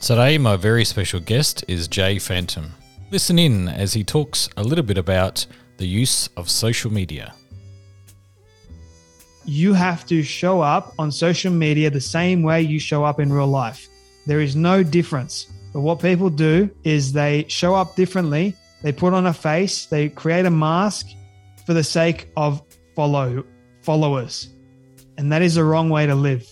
Today, my very special guest is Jay Phantom. Listen in as he talks a little bit about the use of social media. You have to show up on social media the same way you show up in real life. There is no difference. But what people do is they show up differently. They put on a face, they create a mask for the sake of follow followers. And that is the wrong way to live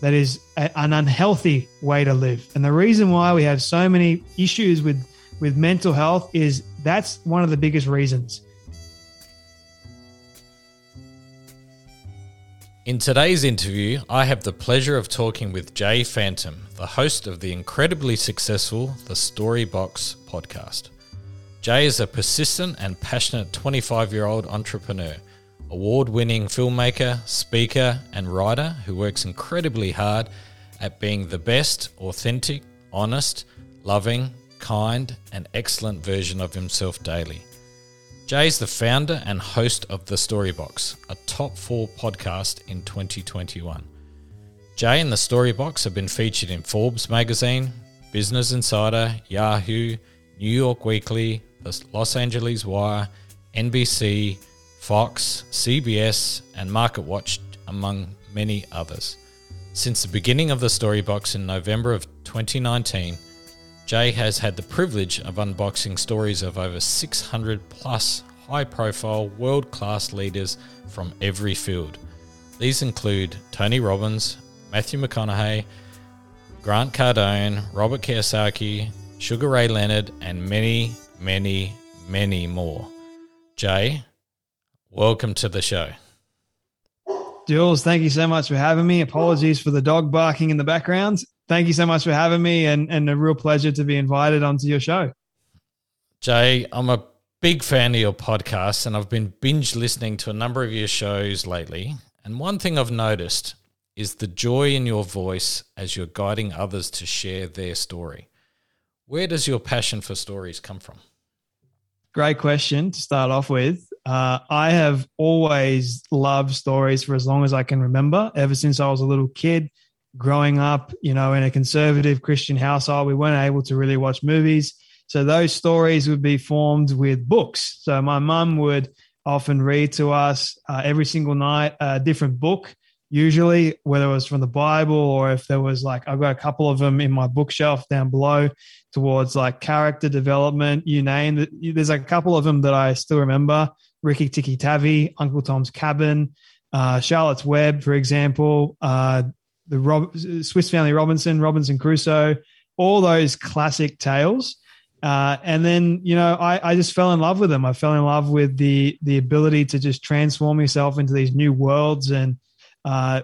that is a, an unhealthy way to live. And the reason why we have so many issues with with mental health is that's one of the biggest reasons. In today's interview, I have the pleasure of talking with Jay Phantom, the host of the incredibly successful The Story Box podcast. Jay is a persistent and passionate 25 year old entrepreneur award winning filmmaker, speaker, and writer who works incredibly hard at being the best, authentic, honest, loving, kind, and excellent version of himself daily. Jay is the founder and host of The Storybox, a top four podcast in 2021. Jay and The Storybox have been featured in Forbes magazine, Business Insider, Yahoo, New York Weekly, the Los Angeles Wire, NBC, Fox, CBS, and MarketWatch, among many others. Since the beginning of the Storybox in November of 2019, Jay has had the privilege of unboxing stories of over 600 plus high profile, world class leaders from every field. These include Tony Robbins, Matthew McConaughey, Grant Cardone, Robert Kiyosaki, Sugar Ray Leonard, and many, many, many more. Jay, Welcome to the show. Jules, thank you so much for having me. Apologies for the dog barking in the background. Thank you so much for having me and, and a real pleasure to be invited onto your show. Jay, I'm a big fan of your podcast and I've been binge listening to a number of your shows lately. And one thing I've noticed is the joy in your voice as you're guiding others to share their story. Where does your passion for stories come from? Great question to start off with. Uh, I have always loved stories for as long as I can remember. Ever since I was a little kid, growing up, you know, in a conservative Christian household, we weren't able to really watch movies. So those stories would be formed with books. So my mum would often read to us uh, every single night a different book, usually whether it was from the Bible or if there was like I've got a couple of them in my bookshelf down below towards like character development, you name it. There's a couple of them that I still remember. Rikki Tikki Tavi, Uncle Tom's Cabin, uh, Charlotte's Web, for example, uh, the Rob- Swiss Family Robinson, Robinson Crusoe, all those classic tales. Uh, and then you know I, I just fell in love with them. I fell in love with the the ability to just transform yourself into these new worlds and uh,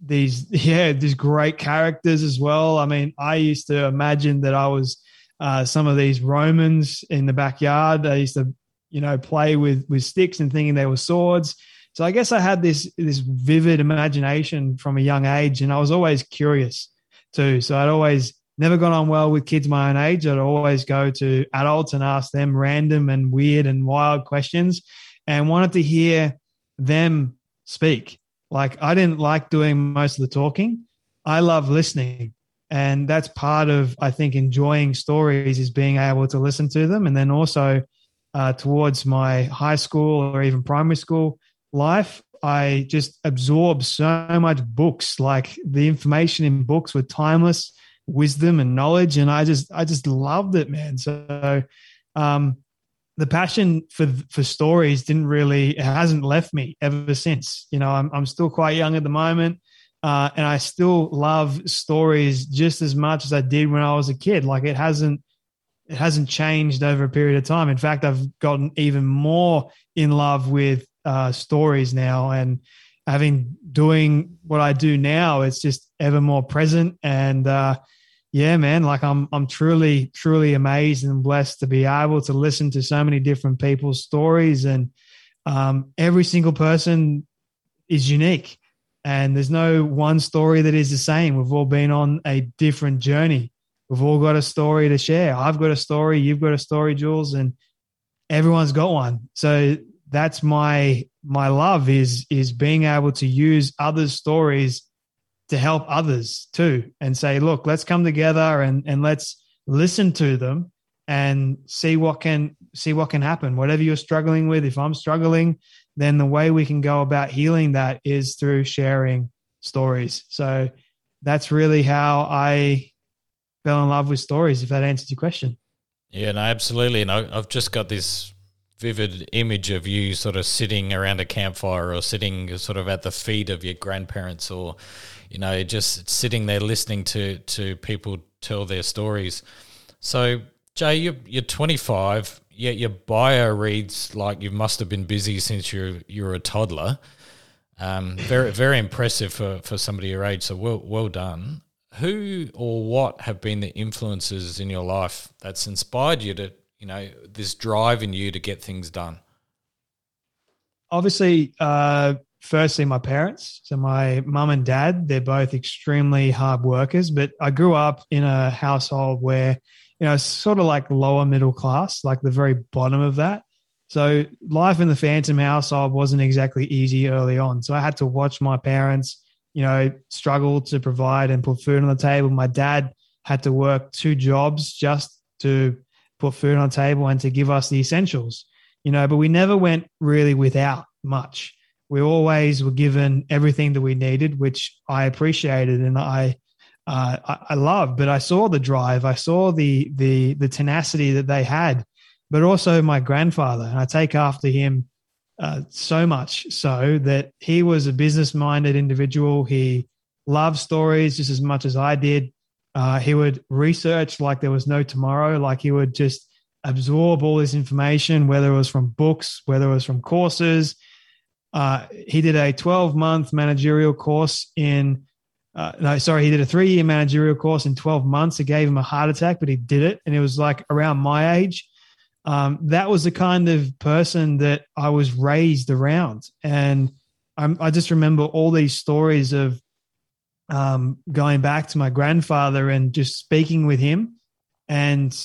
these yeah these great characters as well. I mean, I used to imagine that I was uh, some of these Romans in the backyard. I used to you know, play with with sticks and thinking they were swords. So I guess I had this this vivid imagination from a young age, and I was always curious too. So I'd always never gone on well with kids my own age. I'd always go to adults and ask them random and weird and wild questions, and wanted to hear them speak. Like I didn't like doing most of the talking. I love listening. And that's part of, I think, enjoying stories is being able to listen to them. And then also uh, towards my high school or even primary school life, I just absorbed so much books. Like the information in books were timeless wisdom and knowledge, and I just I just loved it, man. So um, the passion for for stories didn't really it hasn't left me ever since. You know, I'm I'm still quite young at the moment. Uh, and I still love stories just as much as I did when I was a kid. Like it hasn't it hasn't changed over a period of time. In fact, I've gotten even more in love with uh, stories now, and having doing what I do now, it's just ever more present. And uh, yeah, man, like I'm I'm truly truly amazed and blessed to be able to listen to so many different people's stories, and um, every single person is unique. And there's no one story that is the same. We've all been on a different journey We've all got a story to share. I've got a story, you've got a story, Jules, and everyone's got one. So that's my my love is is being able to use others' stories to help others too and say, look, let's come together and, and let's listen to them and see what can see what can happen. Whatever you're struggling with, if I'm struggling, then the way we can go about healing that is through sharing stories. So that's really how I fell in love with stories, if that answers your question. Yeah, no, absolutely. And I, I've just got this vivid image of you sort of sitting around a campfire or sitting sort of at the feet of your grandparents or you know just sitting there listening to to people tell their stories so jay you're, you're 25 yet your bio reads like you must have been busy since you're you're a toddler um, very very impressive for for somebody your age so well well done who or what have been the influences in your life that's inspired you to you know this drive in you to get things done? Obviously uh, firstly my parents. So my mum and dad they're both extremely hard workers but i grew up in a household where you know sort of like lower middle class like the very bottom of that. So life in the phantom household wasn't exactly easy early on. So i had to watch my parents you know struggle to provide and put food on the table my dad had to work two jobs just to put food on the table and to give us the essentials, you know, but we never went really without much. We always were given everything that we needed, which I appreciated and I, uh, I, I loved. But I saw the drive, I saw the the the tenacity that they had, but also my grandfather, and I take after him uh, so much so that he was a business minded individual. He loved stories just as much as I did. Uh, he would research like there was no tomorrow. Like he would just absorb all this information, whether it was from books, whether it was from courses. Uh, he did a 12 month managerial course in, uh, no, sorry, he did a three year managerial course in 12 months. It gave him a heart attack, but he did it. And it was like around my age. Um, that was the kind of person that I was raised around. And I'm, I just remember all these stories of um, going back to my grandfather and just speaking with him. And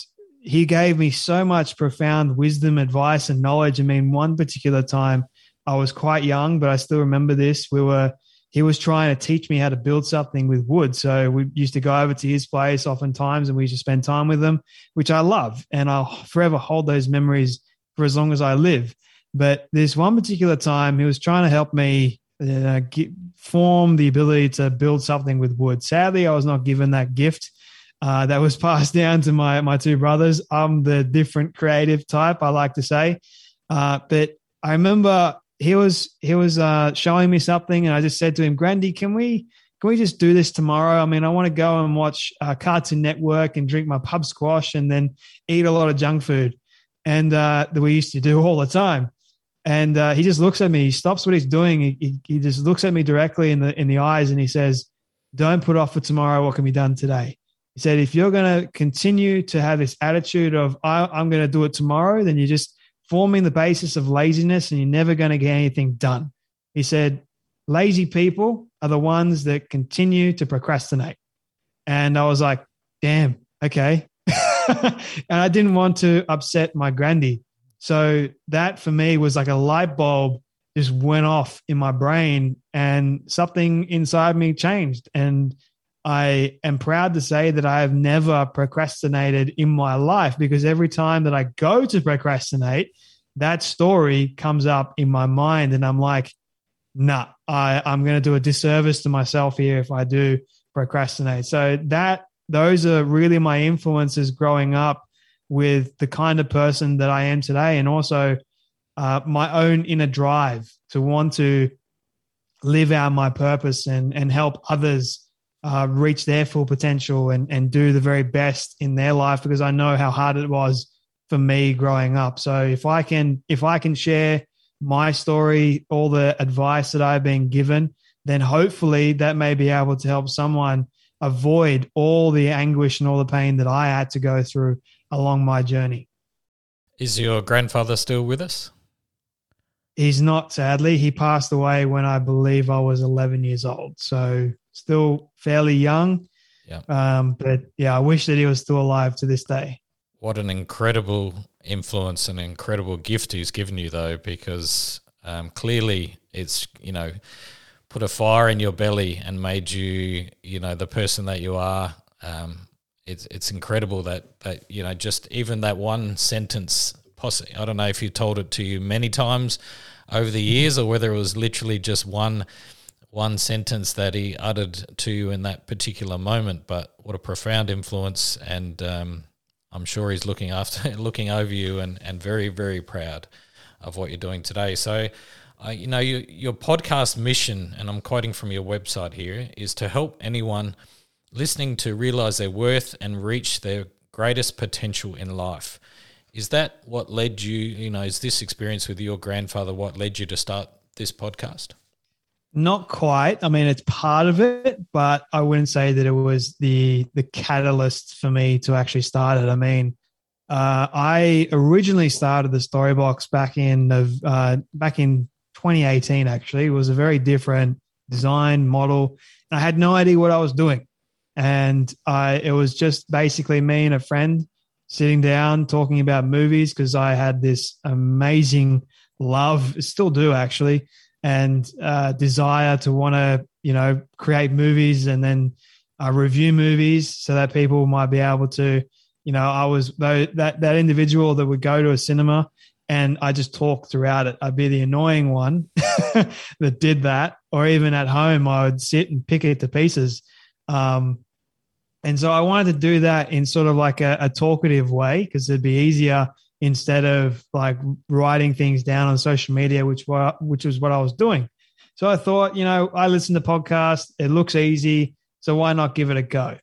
he gave me so much profound wisdom, advice, and knowledge. I mean, one particular time I was quite young, but I still remember this. We were, he was trying to teach me how to build something with wood. So we used to go over to his place oftentimes and we used to spend time with him, which I love. And I'll forever hold those memories for as long as I live. But this one particular time, he was trying to help me uh, get, form the ability to build something with wood. Sadly, I was not given that gift. Uh, that was passed down to my my two brothers. I'm the different creative type, I like to say. Uh, but I remember he was he was uh, showing me something, and I just said to him, "Grandy, can we can we just do this tomorrow? I mean, I want to go and watch uh, Cartoon Network and drink my pub squash, and then eat a lot of junk food." And uh, that we used to do all the time. And uh, he just looks at me. He stops what he's doing. He, he, just looks at me directly in the in the eyes, and he says, "Don't put off for tomorrow what can be done today." He said, "If you're going to continue to have this attitude of I, I'm going to do it tomorrow, then you're just forming the basis of laziness, and you're never going to get anything done." He said, "Lazy people are the ones that continue to procrastinate." And I was like, "Damn, okay." and I didn't want to upset my grandy. So that for me was like a light bulb just went off in my brain and something inside me changed. And I am proud to say that I have never procrastinated in my life because every time that I go to procrastinate, that story comes up in my mind. And I'm like, nah, I, I'm going to do a disservice to myself here if I do procrastinate. So that those are really my influences growing up with the kind of person that I am today, and also uh, my own inner drive to want to live out my purpose and and help others uh, reach their full potential and and do the very best in their life because I know how hard it was for me growing up. So if I can if I can share my story, all the advice that I've been given, then hopefully that may be able to help someone avoid all the anguish and all the pain that I had to go through along my journey. Is your grandfather still with us? He's not, sadly. He passed away when I believe I was 11 years old. So still fairly young. Yeah. Um, but yeah, I wish that he was still alive to this day. What an incredible influence and incredible gift he's given you, though, because um, clearly it's, you know, put a fire in your belly and made you, you know, the person that you are. Um, it's it's incredible that that you know just even that one sentence. Possibly, I don't know if you told it to you many times over the years or whether it was literally just one one sentence that he uttered to you in that particular moment. But what a profound influence, and um, I'm sure he's looking after, looking over you, and and very very proud of what you're doing today. So uh, you know, your, your podcast mission, and I'm quoting from your website here, is to help anyone listening to realize their worth and reach their greatest potential in life. Is that what led you, you know, is this experience with your grandfather what led you to start this podcast? Not quite. I mean, it's part of it, but I wouldn't say that it was the the catalyst for me to actually start it. I mean, uh, I originally started the Storybox back in uh, back in 2018, actually. It was a very different design model. I had no idea what I was doing. And I, it was just basically me and a friend sitting down talking about movies because I had this amazing love, still do actually, and uh, desire to want to, you know, create movies and then uh, review movies so that people might be able to, you know, I was that that individual that would go to a cinema and I just talk throughout it. I'd be the annoying one that did that, or even at home, I would sit and pick it to pieces. Um, and so I wanted to do that in sort of like a, a talkative way because it'd be easier instead of like writing things down on social media, which which was what I was doing. So I thought, you know, I listen to podcasts. It looks easy, so why not give it a go?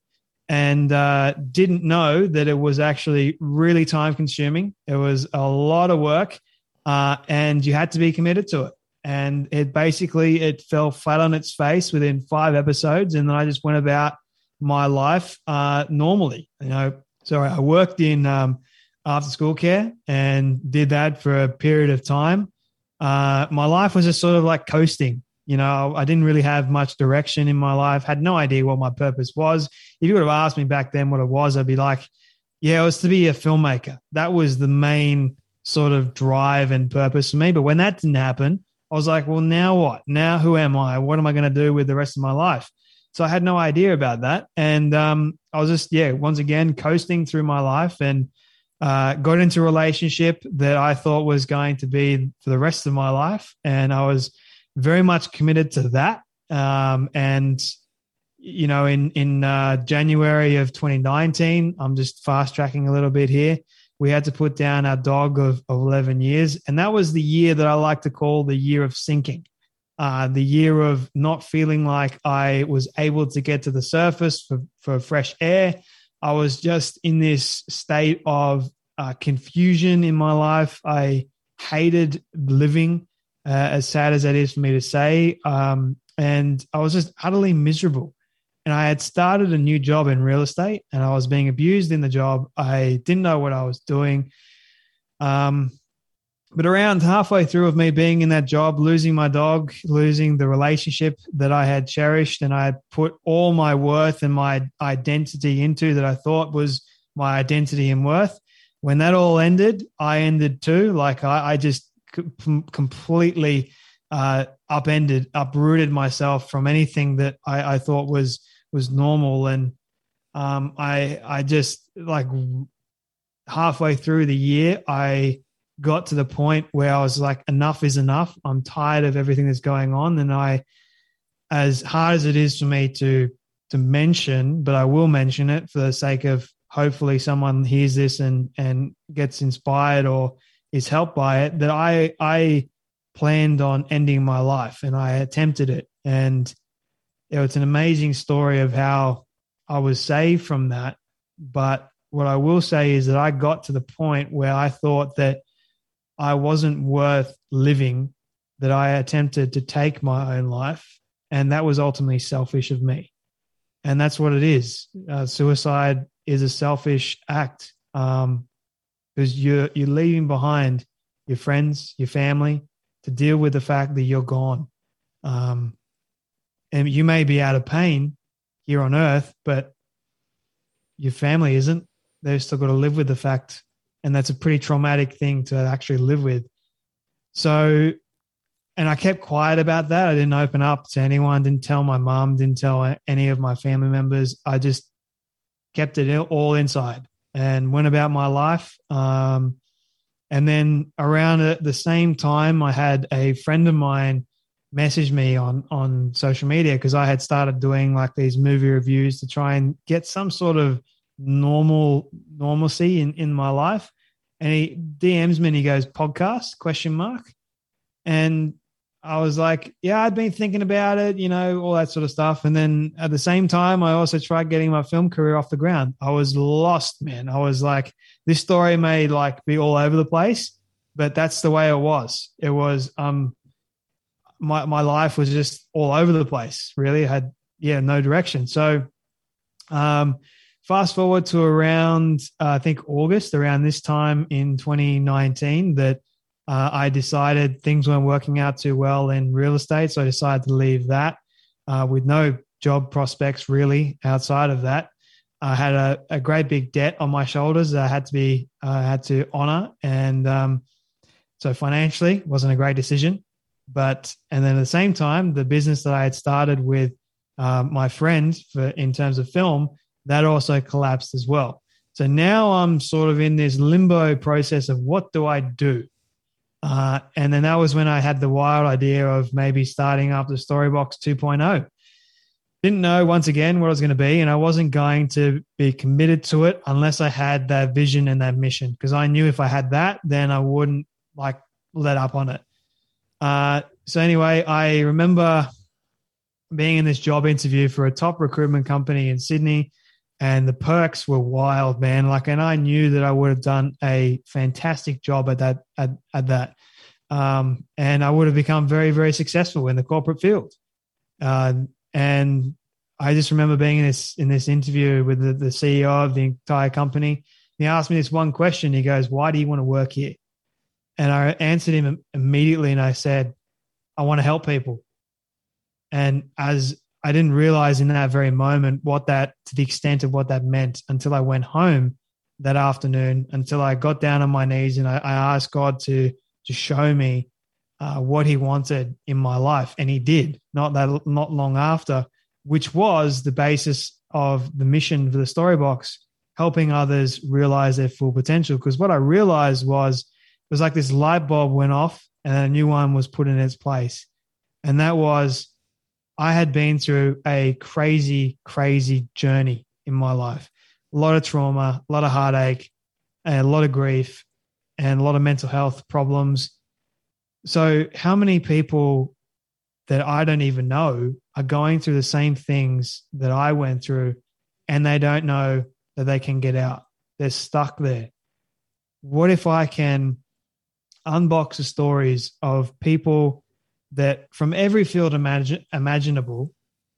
and uh, didn't know that it was actually really time consuming. It was a lot of work, uh, and you had to be committed to it. And it basically it fell flat on its face within five episodes, and then I just went about my life uh, normally. You know, so I worked in um, after school care and did that for a period of time. Uh, my life was just sort of like coasting. You know, I didn't really have much direction in my life, had no idea what my purpose was. If you would have asked me back then what it was, I'd be like, yeah, it was to be a filmmaker. That was the main sort of drive and purpose for me. But when that didn't happen, I was like, well, now what? Now who am I? What am I going to do with the rest of my life? So I had no idea about that. And um, I was just, yeah, once again, coasting through my life and uh, got into a relationship that I thought was going to be for the rest of my life. And I was very much committed to that. Um, and you know, in in uh, January of 2019, I'm just fast tracking a little bit here. We had to put down our dog of, of 11 years, and that was the year that I like to call the year of sinking. Uh, the year of not feeling like I was able to get to the surface for, for fresh air. I was just in this state of uh, confusion in my life. I hated living uh, as sad as that is for me to say. Um, and I was just utterly miserable. And I had started a new job in real estate and I was being abused in the job. I didn't know what I was doing. Um, but around halfway through of me being in that job, losing my dog, losing the relationship that I had cherished and I had put all my worth and my identity into that I thought was my identity and worth. When that all ended, I ended too. Like I, I just completely uh, upended, uprooted myself from anything that I, I thought was was normal, and um, I I just like halfway through the year, I got to the point where I was like, enough is enough. I'm tired of everything that's going on, and I, as hard as it is for me to to mention, but I will mention it for the sake of hopefully someone hears this and and gets inspired or is helped by it that I I planned on ending my life and I attempted it. And you know, it's an amazing story of how I was saved from that. But what I will say is that I got to the point where I thought that I wasn't worth living that I attempted to take my own life and that was ultimately selfish of me and that's what it is uh, suicide is a selfish act um, because you're you're leaving behind your friends, your family, to deal with the fact that you're gone. Um, and you may be out of pain here on earth, but your family isn't. They've still got to live with the fact, and that's a pretty traumatic thing to actually live with. So, and I kept quiet about that. I didn't open up to anyone, didn't tell my mom, didn't tell any of my family members. I just kept it all inside and went about my life. Um, and then around the same time, I had a friend of mine message me on on social media because I had started doing like these movie reviews to try and get some sort of normal normalcy in in my life. And he DMs me and he goes, "Podcast?" question mark. And I was like, yeah, I'd been thinking about it, you know, all that sort of stuff. And then at the same time, I also tried getting my film career off the ground. I was lost, man. I was like, this story may like be all over the place, but that's the way it was. It was, um, my, my life was just all over the place, really. I had, yeah, no direction. So, um, fast forward to around, uh, I think August, around this time in 2019, that uh, I decided things weren't working out too well in real estate. So I decided to leave that uh, with no job prospects really outside of that. I had a, a great big debt on my shoulders that I had to be, uh, had to honor. And um, so financially wasn't a great decision. But, and then at the same time, the business that I had started with uh, my friend for in terms of film, that also collapsed as well. So now I'm sort of in this limbo process of what do I do? Uh, and then that was when I had the wild idea of maybe starting up the Storybox 2.0. Didn't know once again what it was going to be, and I wasn't going to be committed to it unless I had that vision and that mission. Because I knew if I had that, then I wouldn't like let up on it. Uh, so anyway, I remember being in this job interview for a top recruitment company in Sydney, and the perks were wild, man. Like, and I knew that I would have done a fantastic job at that at, at that, um, and I would have become very very successful in the corporate field. Uh, and I just remember being in this in this interview with the, the CEO of the entire company. He asked me this one question. He goes, "Why do you want to work here?" And I answered him immediately, and I said, "I want to help people." And as I didn't realize in that very moment what that, to the extent of what that meant until I went home that afternoon, until I got down on my knees and I, I asked God to, to show me uh, what he wanted in my life. And he did not that, not long after, which was the basis of the mission for the Storybox, helping others realize their full potential. Because what I realized was, it was like this light bulb went off and a new one was put in its place. And that was I had been through a crazy, crazy journey in my life. A lot of trauma, a lot of heartache, a lot of grief, and a lot of mental health problems. So, how many people that I don't even know are going through the same things that I went through, and they don't know that they can get out? They're stuck there. What if I can unbox the stories of people that from every field imagine, imaginable,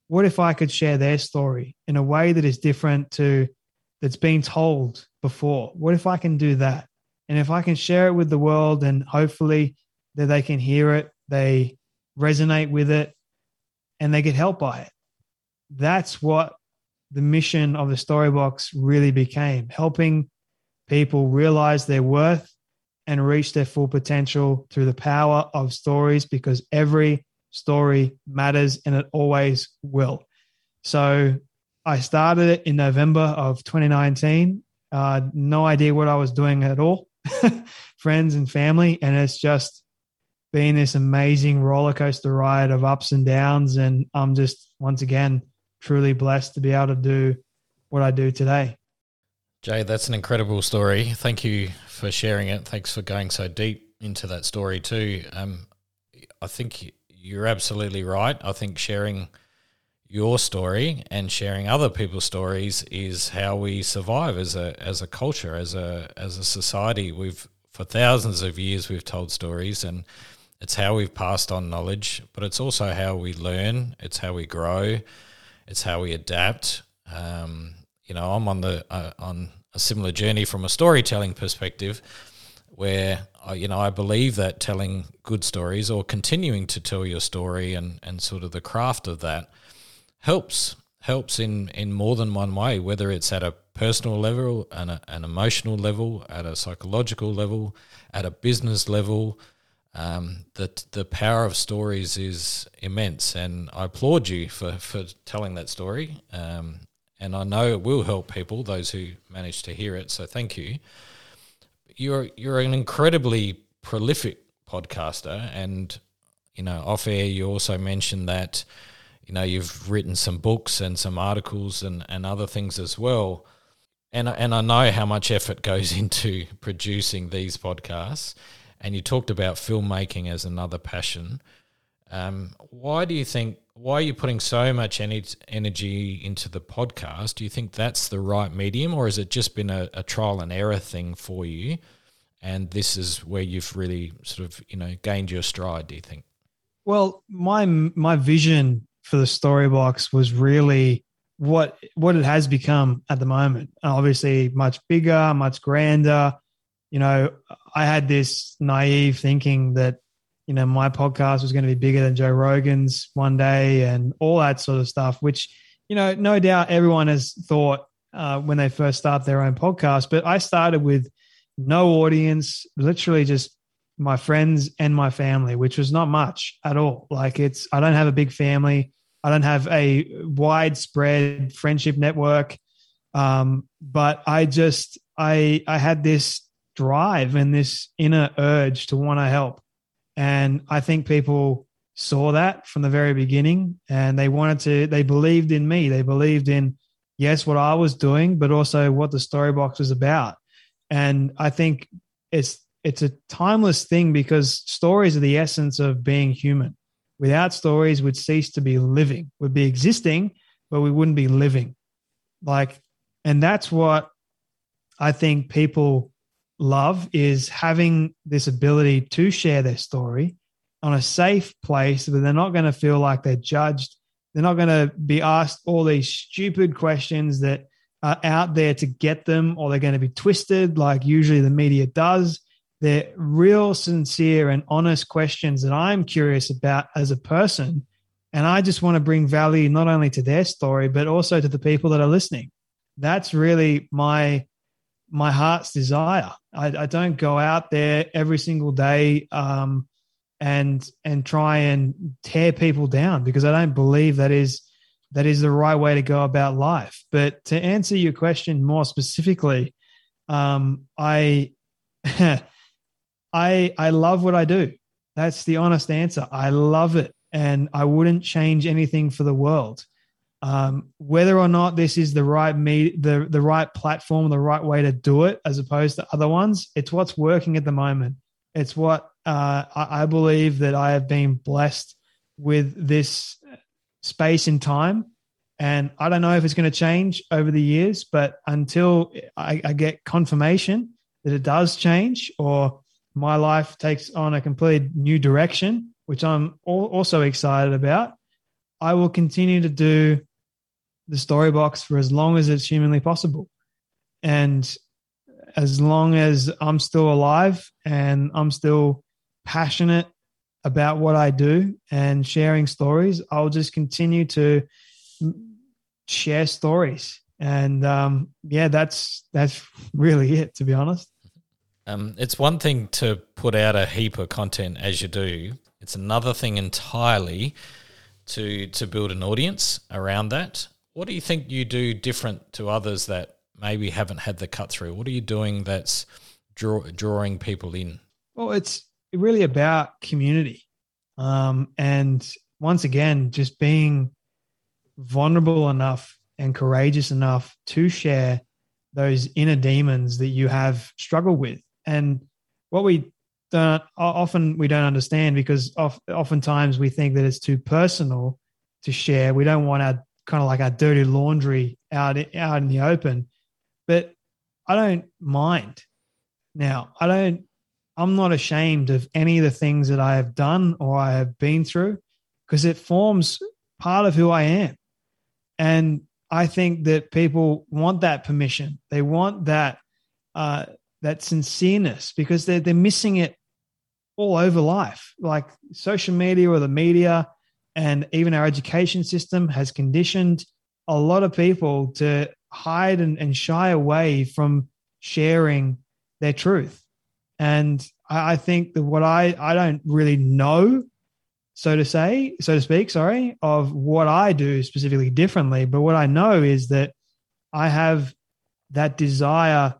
what if I could share their story in a way that is different to that's been told before? What if I can do that? And if I can share it with the world and hopefully that they can hear it, they resonate with it, and they get help by it. That's what the mission of the Storybox really became helping people realize their worth and reach their full potential through the power of stories because every story matters and it always will. So I started it in November of 2019. Uh, no idea what I was doing at all, friends and family. And it's just been this amazing roller coaster ride of ups and downs. And I'm just, once again, truly blessed to be able to do what I do today. Jay, that's an incredible story. Thank you for sharing it. Thanks for going so deep into that story too. Um, I think you're absolutely right. I think sharing your story and sharing other people's stories is how we survive as a as a culture, as a as a society. We've for thousands of years we've told stories and it's how we've passed on knowledge, but it's also how we learn. It's how we grow. It's how we adapt. Um, you know, I'm on the uh, on a similar journey from a storytelling perspective, where uh, you know I believe that telling good stories or continuing to tell your story and and sort of the craft of that helps helps in in more than one way, whether it's at a personal level, and an emotional level, at a psychological level, at a business level. Um, the the power of stories is immense, and I applaud you for for telling that story. Um, and I know it will help people, those who manage to hear it. So thank you. You're you're an incredibly prolific podcaster, and you know off air you also mentioned that you know you've written some books and some articles and and other things as well. And and I know how much effort goes into producing these podcasts and you talked about filmmaking as another passion. Um, why do you think? Why are you putting so much energy into the podcast? Do you think that's the right medium, or has it just been a, a trial and error thing for you? And this is where you've really sort of you know gained your stride. Do you think? Well, my my vision for the Storybox was really what what it has become at the moment. Obviously, much bigger, much grander. You know, I had this naive thinking that, you know, my podcast was going to be bigger than Joe Rogan's one day and all that sort of stuff, which, you know, no doubt everyone has thought uh, when they first start their own podcast. But I started with no audience, literally just my friends and my family, which was not much at all. Like it's, I don't have a big family. I don't have a widespread friendship network. Um, but I just, I, I had this drive and this inner urge to want to help. And I think people saw that from the very beginning and they wanted to, they believed in me. They believed in, yes, what I was doing, but also what the Storybox was about. And I think it's, it's a timeless thing because stories are the essence of being human. Without stories, we'd cease to be living. We'd be existing, but we wouldn't be living. Like, and that's what I think people love is having this ability to share their story on a safe place where they're not going to feel like they're judged. They're not going to be asked all these stupid questions that are out there to get them, or they're going to be twisted like usually the media does. They're real, sincere, and honest questions that I'm curious about as a person. And I just want to bring value not only to their story, but also to the people that are listening. That's really my my heart's desire. I, I, don't go out there every single day um, and and try and tear people down because I don't believe that is that is the right way to go about life. But to answer your question more specifically, um, I I I love what I do. That's the honest answer. I love it, and I wouldn't change anything for the world. Um, whether or not this is the right me the the right platform, the right way to do it, as opposed to other ones, it's what's working at the moment. It's what uh, I, I believe that I have been blessed with this space and time, and I don't know if it's going to change over the years, but until I, I get confirmation that it does change, or my life takes on a complete new direction, which I'm also excited about, I will continue to do the story box for as long as it's humanly possible. And as long as I'm still alive and I'm still passionate about what I do and sharing stories, I'll just continue to share stories. And um, yeah, that's that's really it, to be honest. Um, it's one thing to put out a heap of content as you do. It's another thing entirely to to build an audience around that. What do you think you do different to others that maybe haven't had the cut through? What are you doing that's draw, drawing people in? Well, it's really about community. Um, and once again, just being vulnerable enough and courageous enough to share those inner demons that you have struggled with. And what we don't often we don't understand because oftentimes we think that it's too personal to share. We don't want our kind of like our dirty laundry out out in the open. But I don't mind. Now, I don't I'm not ashamed of any of the things that I have done or I have been through because it forms part of who I am. And I think that people want that permission. They want that uh, that sincereness because they're they're missing it all over life. Like social media or the media and even our education system has conditioned a lot of people to hide and, and shy away from sharing their truth. And I, I think that what I I don't really know, so to say, so to speak, sorry, of what I do specifically differently. But what I know is that I have that desire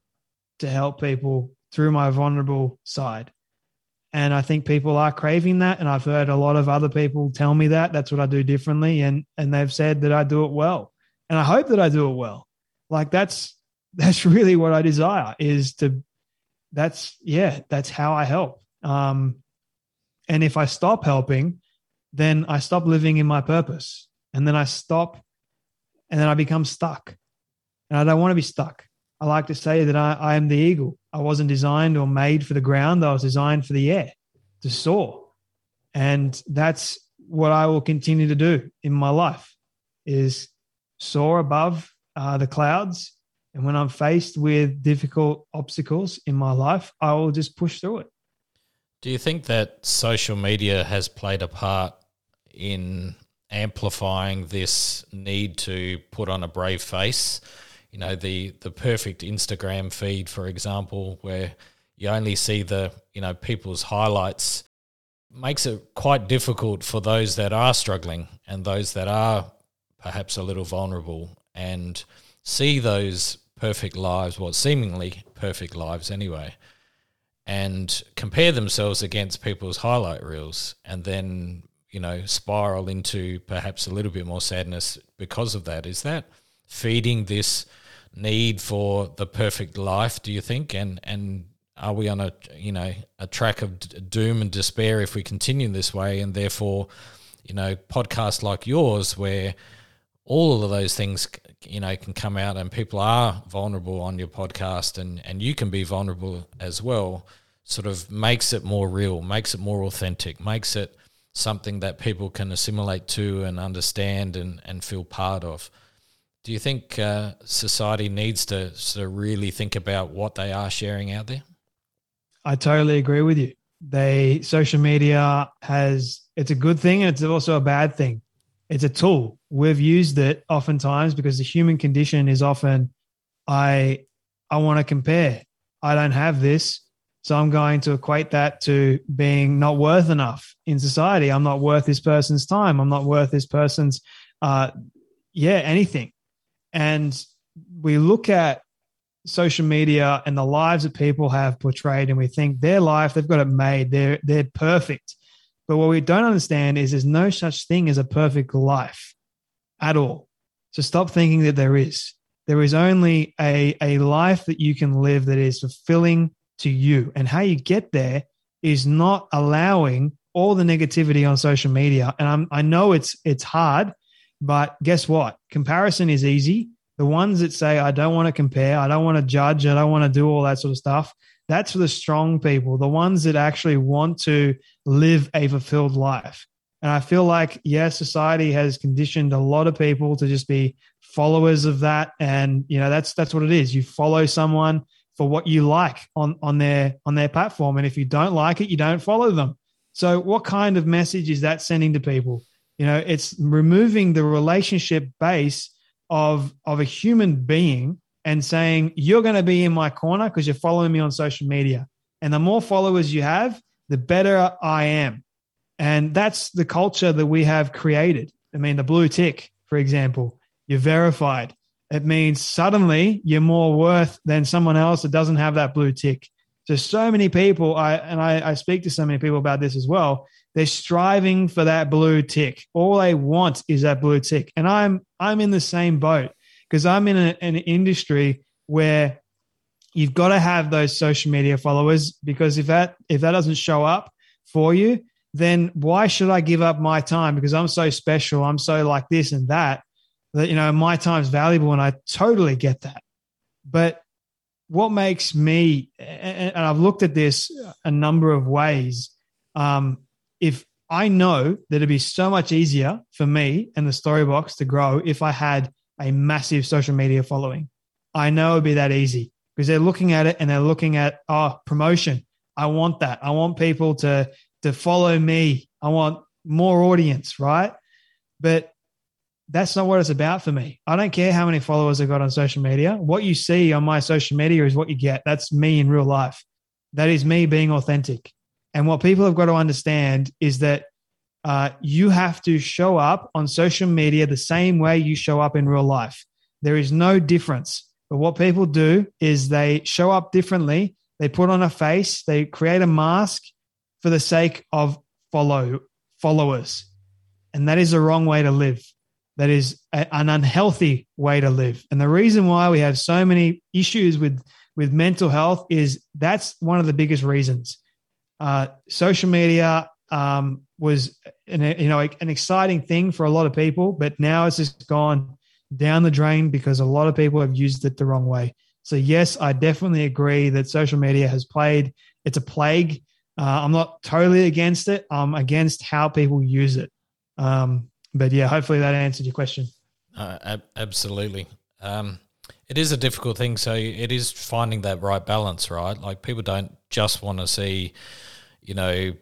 to help people through my vulnerable side. And I think people are craving that. And I've heard a lot of other people tell me that that's what I do differently. And, and they've said that I do it well. And I hope that I do it well. Like that's, that's really what I desire is to, that's, yeah, that's how I help. Um, and if I stop helping, then I stop living in my purpose. And then I stop and then I become stuck. And I don't want to be stuck. I like to say that I, I am the eagle. I wasn't designed or made for the ground. I was designed for the air to soar. And that's what I will continue to do in my life is soar above uh, the clouds. And when I'm faced with difficult obstacles in my life, I will just push through it. Do you think that social media has played a part in amplifying this need to put on a brave face? You know the the perfect Instagram feed, for example, where you only see the you know people's highlights, makes it quite difficult for those that are struggling and those that are perhaps a little vulnerable and see those perfect lives, well, seemingly perfect lives anyway, and compare themselves against people's highlight reels, and then you know spiral into perhaps a little bit more sadness because of that. Is that feeding this need for the perfect life? Do you think? And and are we on a you know a track of doom and despair if we continue this way? And therefore, you know, podcasts like yours where all of those things you know can come out and people are vulnerable on your podcast and and you can be vulnerable as well sort of makes it more real makes it more authentic makes it something that people can assimilate to and understand and and feel part of do you think uh, society needs to sort of really think about what they are sharing out there? I totally agree with you. They social media has it's a good thing and it's also a bad thing. It's a tool. We've used it oftentimes because the human condition is often I I want to compare. I don't have this, so I'm going to equate that to being not worth enough in society. I'm not worth this person's time. I'm not worth this person's uh yeah, anything. And we look at social media and the lives that people have portrayed and we think their life they've got it made. They're they're perfect. But what we don't understand is there's no such thing as a perfect life at all. So stop thinking that there is. There is only a a life that you can live that is fulfilling to you. And how you get there is not allowing all the negativity on social media. And I'm, i know it's it's hard but guess what? Comparison is easy. The ones that say, I don't want to compare, I don't want to judge, I don't want to do all that sort of stuff, that's for the strong people, the ones that actually want to live a fulfilled life. And I feel like, yeah, society has conditioned a lot of people to just be followers of that. And, you know, that's that's what it is. You follow someone for what you like on, on their on their platform. And if you don't like it, you don't follow them. So what kind of message is that sending to people? You know, it's removing the relationship base of of a human being and saying you're going to be in my corner because you're following me on social media. And the more followers you have, the better I am. And that's the culture that we have created. I mean, the blue tick, for example, you're verified. It means suddenly you're more worth than someone else that doesn't have that blue tick. So, so many people, I and I, I speak to so many people about this as well. They're striving for that blue tick. All they want is that blue tick. And I'm I'm in the same boat because I'm in a, an industry where you've got to have those social media followers because if that if that doesn't show up for you, then why should I give up my time because I'm so special, I'm so like this and that that you know my time's valuable and I totally get that. But what makes me and I've looked at this a number of ways um, if I know that it'd be so much easier for me and the Storybox to grow if I had a massive social media following. I know it'd be that easy because they're looking at it and they're looking at oh promotion. I want that. I want people to to follow me. I want more audience, right? But that's not what it's about for me. I don't care how many followers I got on social media. What you see on my social media is what you get. That's me in real life. that is me being authentic. And what people have got to understand is that uh, you have to show up on social media the same way you show up in real life. There is no difference. But what people do is they show up differently. They put on a face. They create a mask for the sake of follow followers, and that is the wrong way to live. That is a, an unhealthy way to live. And the reason why we have so many issues with with mental health is that's one of the biggest reasons. Uh, social media um, was an, you know an exciting thing for a lot of people, but now it's just gone down the drain because a lot of people have used it the wrong way. So yes, I definitely agree that social media has played. It's a plague. Uh, I'm not totally against it. I'm against how people use it. Um, but yeah, hopefully that answered your question. Uh, ab- absolutely. Um, it is a difficult thing. So it is finding that right balance, right? Like people don't just want to see, you know,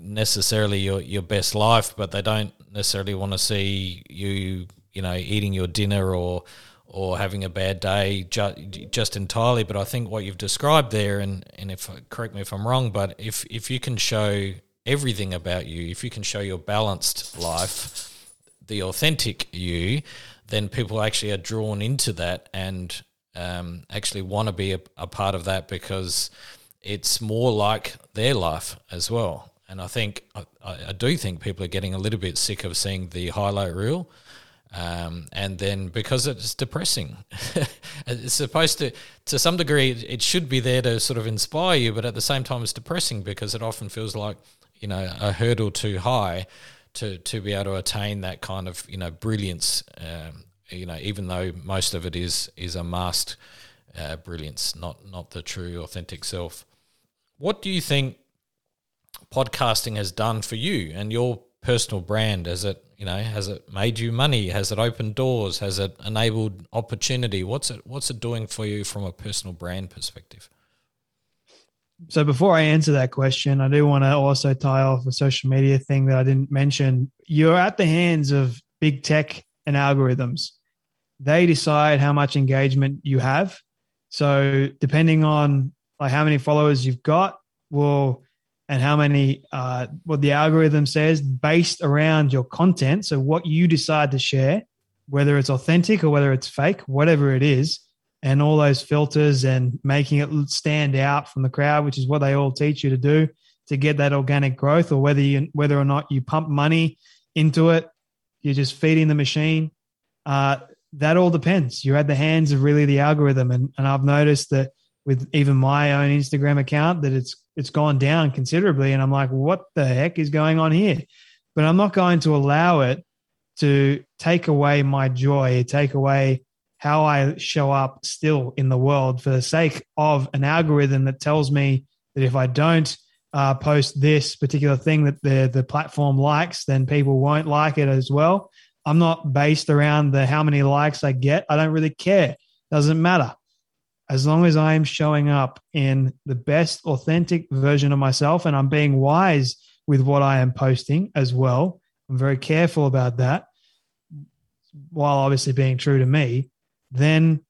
necessarily your your best life, but they don't necessarily want to see you you know eating your dinner or or having a bad day ju- just entirely. But I think what you've described there, and and if correct me if I'm wrong, but if if you can show everything about you, if you can show your balanced life, the authentic you, then people actually are drawn into that and um, actually want to be a, a part of that because it's more like their life as well. And I think I, I do think people are getting a little bit sick of seeing the highlight reel um, and then because it's depressing, it's supposed to, to some degree, it should be there to sort of inspire you, but at the same time, it's depressing because it often feels like, you know, a hurdle too high to, to be able to attain that kind of, you know, brilliance, um, you know, even though most of it is, is a masked uh, brilliance, not, not the true authentic self. What do you think podcasting has done for you and your personal brand? Has it you know has it made you money? Has it opened doors? Has it enabled opportunity? What's it What's it doing for you from a personal brand perspective? So before I answer that question, I do want to also tie off a social media thing that I didn't mention. You're at the hands of big tech and algorithms. They decide how much engagement you have. So depending on like how many followers you've got will and how many uh, what the algorithm says based around your content so what you decide to share whether it's authentic or whether it's fake whatever it is and all those filters and making it stand out from the crowd which is what they all teach you to do to get that organic growth or whether you whether or not you pump money into it you're just feeding the machine uh, that all depends you're at the hands of really the algorithm and, and i've noticed that with even my own instagram account that it's it's gone down considerably. And I'm like, what the heck is going on here? But I'm not going to allow it to take away my joy, take away how I show up still in the world for the sake of an algorithm that tells me that if I don't uh, post this particular thing that the the platform likes, then people won't like it as well. I'm not based around the how many likes I get. I don't really care. Doesn't matter as long as I am showing up in the best authentic version of myself and I'm being wise with what I am posting as well, I'm very careful about that while obviously being true to me, then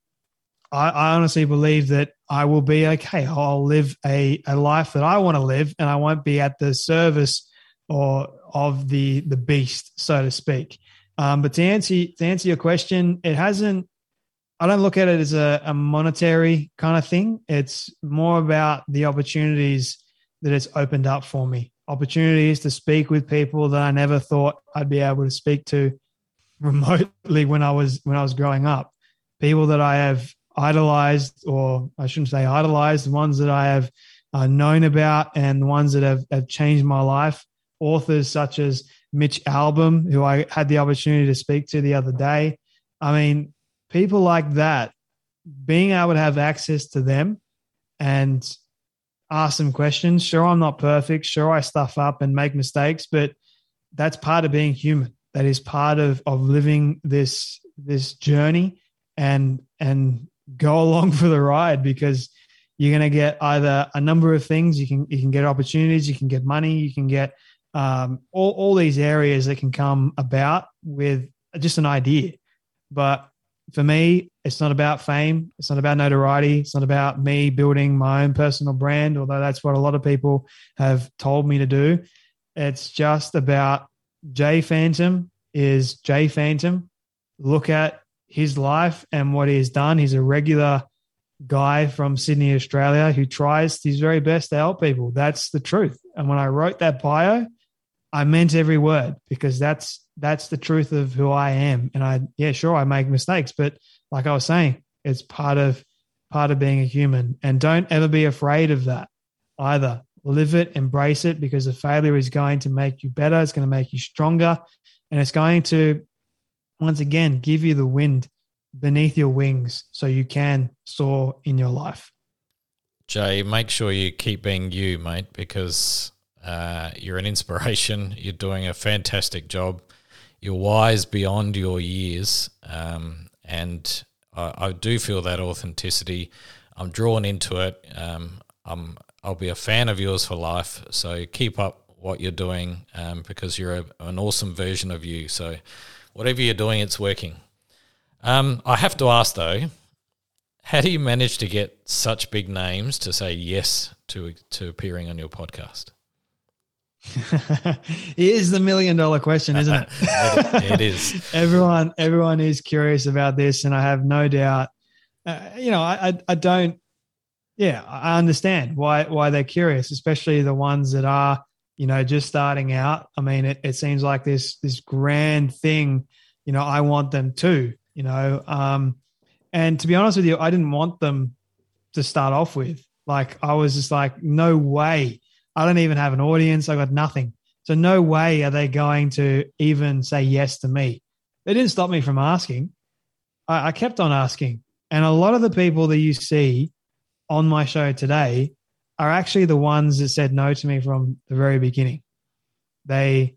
I, I honestly believe that I will be okay. I'll live a, a life that I want to live and I won't be at the service or of the the beast, so to speak. Um, but to answer to answer your question, it hasn't I don't look at it as a, a monetary kind of thing. It's more about the opportunities that it's opened up for me. Opportunities to speak with people that I never thought I'd be able to speak to remotely when I was when I was growing up. People that I have idolized, or I shouldn't say idolized, the ones that I have uh, known about and the ones that have, have changed my life. Authors such as Mitch Albom, who I had the opportunity to speak to the other day. I mean, people like that, being able to have access to them and ask them questions. Sure, I'm not perfect. Sure, I stuff up and make mistakes, but that's part of being human. That is part of of living this this journey and and go along for the ride because you're going to get either a number of things you can you can get opportunities you can get money you can get um, all, all these areas that can come about with just an idea but for me, it's not about fame. It's not about notoriety. It's not about me building my own personal brand, although that's what a lot of people have told me to do. It's just about Jay Phantom is Jay Phantom. Look at his life and what he has done. He's a regular guy from Sydney, Australia, who tries his very best to help people. That's the truth. And when I wrote that bio, I meant every word because that's that's the truth of who I am. And I, yeah, sure, I make mistakes, but like I was saying, it's part of part of being a human. And don't ever be afraid of that either. Live it, embrace it, because the failure is going to make you better. It's going to make you stronger, and it's going to, once again, give you the wind beneath your wings so you can soar in your life. Jay, make sure you keep being you, mate, because uh, you're an inspiration. You're doing a fantastic job you're wise beyond your years, um, and I, I, do feel that authenticity. I'm drawn into it. Um, I'm I'll be a fan of yours for life. So keep up what you're doing um, because you're a, an awesome version of you. So whatever you're doing, it's working. Um, I have to ask though, how do you manage to get such big names to say yes to to appearing on your podcast? it is the million dollar question, isn't it? it is. everyone, everyone is curious about this, and I have no doubt. Uh, you know, I, I, I don't. Yeah, I understand why why they're curious, especially the ones that are you know just starting out. I mean, it, it seems like this this grand thing. You know, I want them too. You know, um, and to be honest with you, I didn't want them to start off with. Like, I was just like, no way I don't even have an audience. I got nothing. So no way are they going to even say yes to me. They didn't stop me from asking. I, I kept on asking. And a lot of the people that you see on my show today are actually the ones that said no to me from the very beginning. They,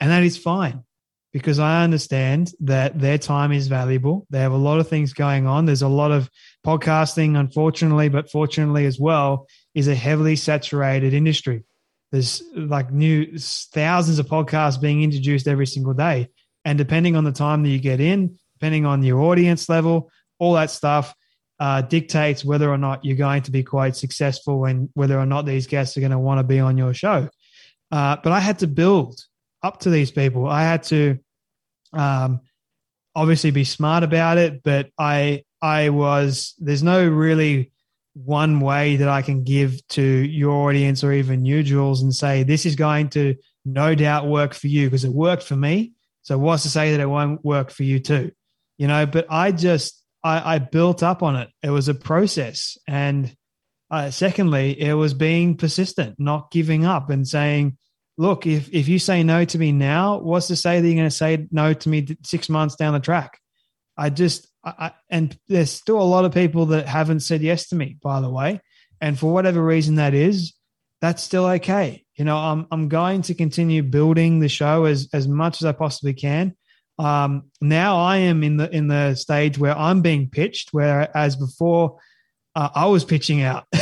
and that is fine because I understand that their time is valuable. They have a lot of things going on. There's a lot of podcasting, unfortunately, but fortunately as well, is a heavily saturated industry. There's like new thousands of podcasts being introduced every single day. And depending on the time that you get in, depending on your audience level, all that stuff uh, dictates whether or not you're going to be quite successful and whether or not these guests are going to want to be on your show. Uh, but I had to build up to these people. I had to um, obviously be smart about it, but I I was there's no really one way that I can give to your audience or even you, Jules, and say this is going to no doubt work for you because it worked for me. So what's to say that it won't work for you too? You know, but I just I, I built up on it. It was a process, and uh, secondly, it was being persistent, not giving up, and saying, "Look, if if you say no to me now, what's to say that you're going to say no to me six months down the track?" I just I, and there's still a lot of people that haven't said yes to me, by the way. And for whatever reason that is, that's still okay. You know, I'm I'm going to continue building the show as as much as I possibly can. Um, now I am in the in the stage where I'm being pitched, whereas before uh, I was pitching out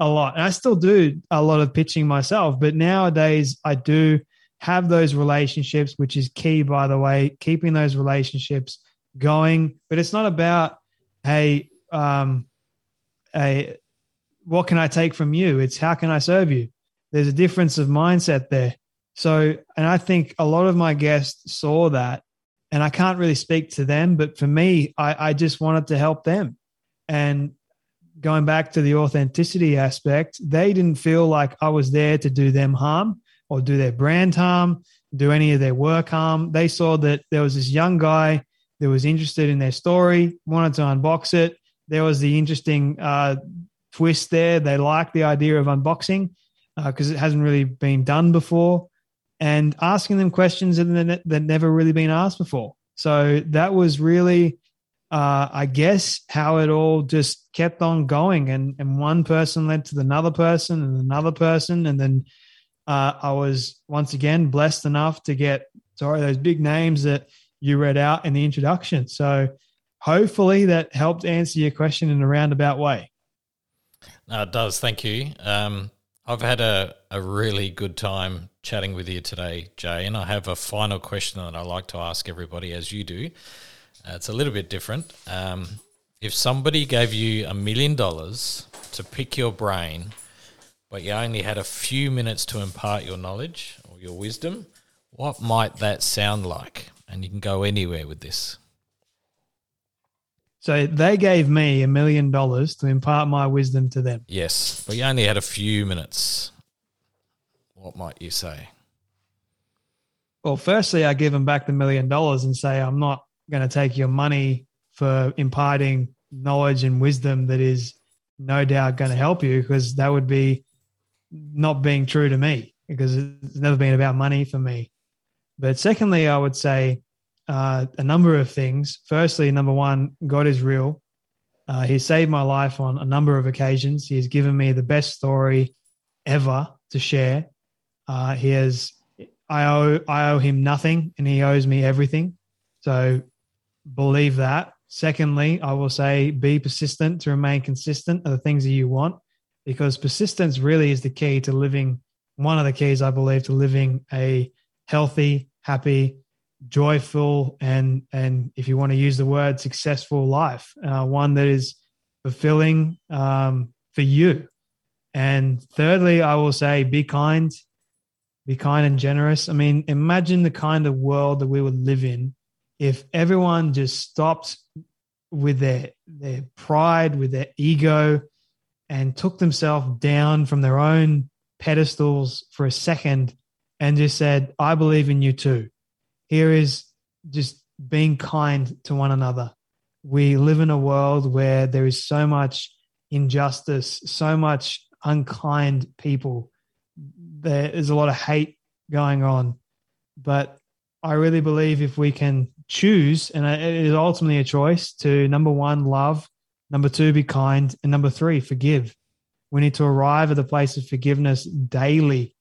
a lot, and I still do a lot of pitching myself. But nowadays, I do have those relationships, which is key, by the way. Keeping those relationships going, but it's not about, hey, um, a what can I take from you? It's how can I serve you? There's a difference of mindset there. So, and I think a lot of my guests saw that, and I can't really speak to them, but for me, I, I just wanted to help them. And going back to the authenticity aspect, they didn't feel like I was there to do them harm or do their brand harm, do any of their work harm. They saw that there was this young guy that was interested in their story, wanted to unbox it. There was the interesting uh, twist there. They liked the idea of unboxing because uh, it hasn't really been done before, and asking them questions that that never really been asked before. So that was really, uh, I guess, how it all just kept on going, and and one person led to another person and another person, and then uh, I was once again blessed enough to get sorry those big names that you read out in the introduction. So hopefully that helped answer your question in a roundabout way. No, it does. Thank you. Um, I've had a, a really good time chatting with you today, Jay, and I have a final question that I like to ask everybody, as you do. Uh, it's a little bit different. Um, if somebody gave you a million dollars to pick your brain, but you only had a few minutes to impart your knowledge or your wisdom, what might that sound like? And you can go anywhere with this. So they gave me a million dollars to impart my wisdom to them. Yes, but you only had a few minutes. What might you say? Well, firstly, I give him back the million dollars and say, I'm not going to take your money for imparting knowledge and wisdom that is no doubt going to help you because that would be not being true to me because it's never been about money for me. But secondly, I would say uh, a number of things. Firstly, number one, God is real. Uh, he saved my life on a number of occasions. He has given me the best story ever to share. Uh, he has, I owe, I owe him nothing, and he owes me everything. So believe that. Secondly, I will say be persistent to remain consistent are the things that you want, because persistence really is the key to living. One of the keys, I believe, to living a healthy, happy, joyful, and and if you want to use the word successful life, uh, one that is fulfilling um, for you. And thirdly, I will say be kind, be kind and generous. I mean, imagine the kind of world that we would live in if everyone just stopped with their their pride, with their ego, and took themselves down from their own pedestals for a second and just said, I believe in you too. Here is just being kind to one another. We live in a world where there is so much injustice, so much unkind people. There is a lot of hate going on. But I really believe if we can choose, and it is ultimately a choice to number one, love, number two, be kind, and number three, forgive. We need to arrive at the place of forgiveness daily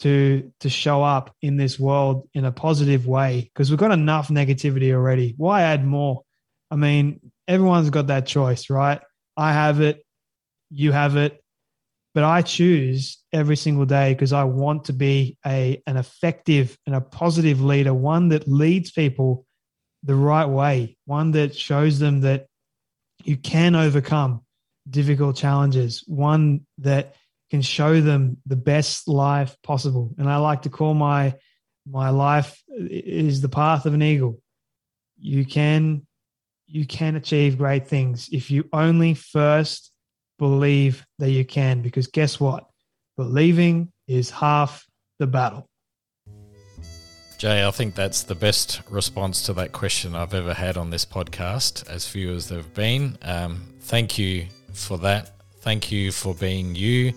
to to show up in this world in a positive way because we've got enough negativity already. Why add more? I mean, everyone's got that choice, right? I have it, you have it, but I choose every single day because I want to be a an effective and a positive leader, one that leads people the right way, one that shows them that you can overcome difficult challenges, one that can show them the best life possible. And I like to call my my life is the path of an eagle. You can you can achieve great things if you only first believe that you can because guess what? Believing is half the battle. Jay, I think that's the best response to that question I've ever had on this podcast, as few as there have been. Um, thank you for that. Thank you for being you.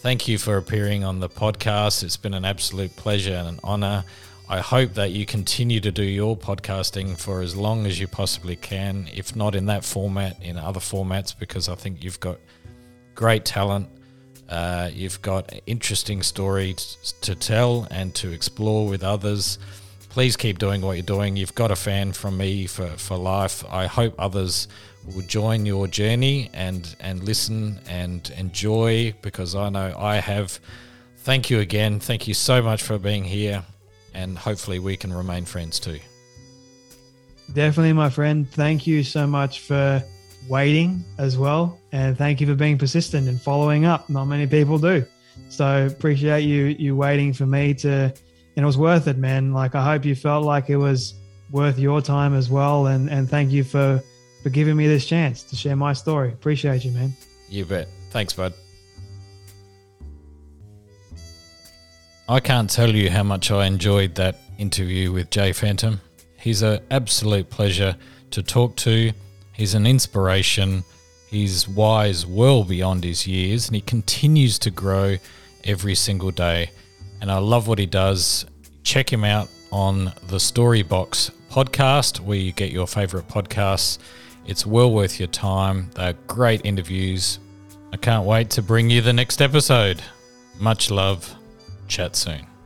Thank you for appearing on the podcast. It's been an absolute pleasure and an honor. I hope that you continue to do your podcasting for as long as you possibly can, if not in that format, in other formats, because I think you've got great talent. Uh, you've got interesting stories to tell and to explore with others. Please keep doing what you're doing. You've got a fan from me for, for life. I hope others will join your journey and and listen and enjoy because I know I have. Thank you again. Thank you so much for being here, and hopefully we can remain friends too. Definitely, my friend. Thank you so much for waiting as well, and thank you for being persistent and following up. Not many people do, so appreciate you you waiting for me to. And it was worth it, man. Like I hope you felt like it was worth your time as well, and and thank you for for giving me this chance to share my story. Appreciate you, man. You bet. Thanks, bud. I can't tell you how much I enjoyed that interview with Jay Phantom. He's an absolute pleasure to talk to. He's an inspiration. He's wise well beyond his years and he continues to grow every single day. And I love what he does. Check him out on the Storybox podcast, where you get your favorite podcasts. It's well worth your time. They're great interviews. I can't wait to bring you the next episode. Much love. Chat soon.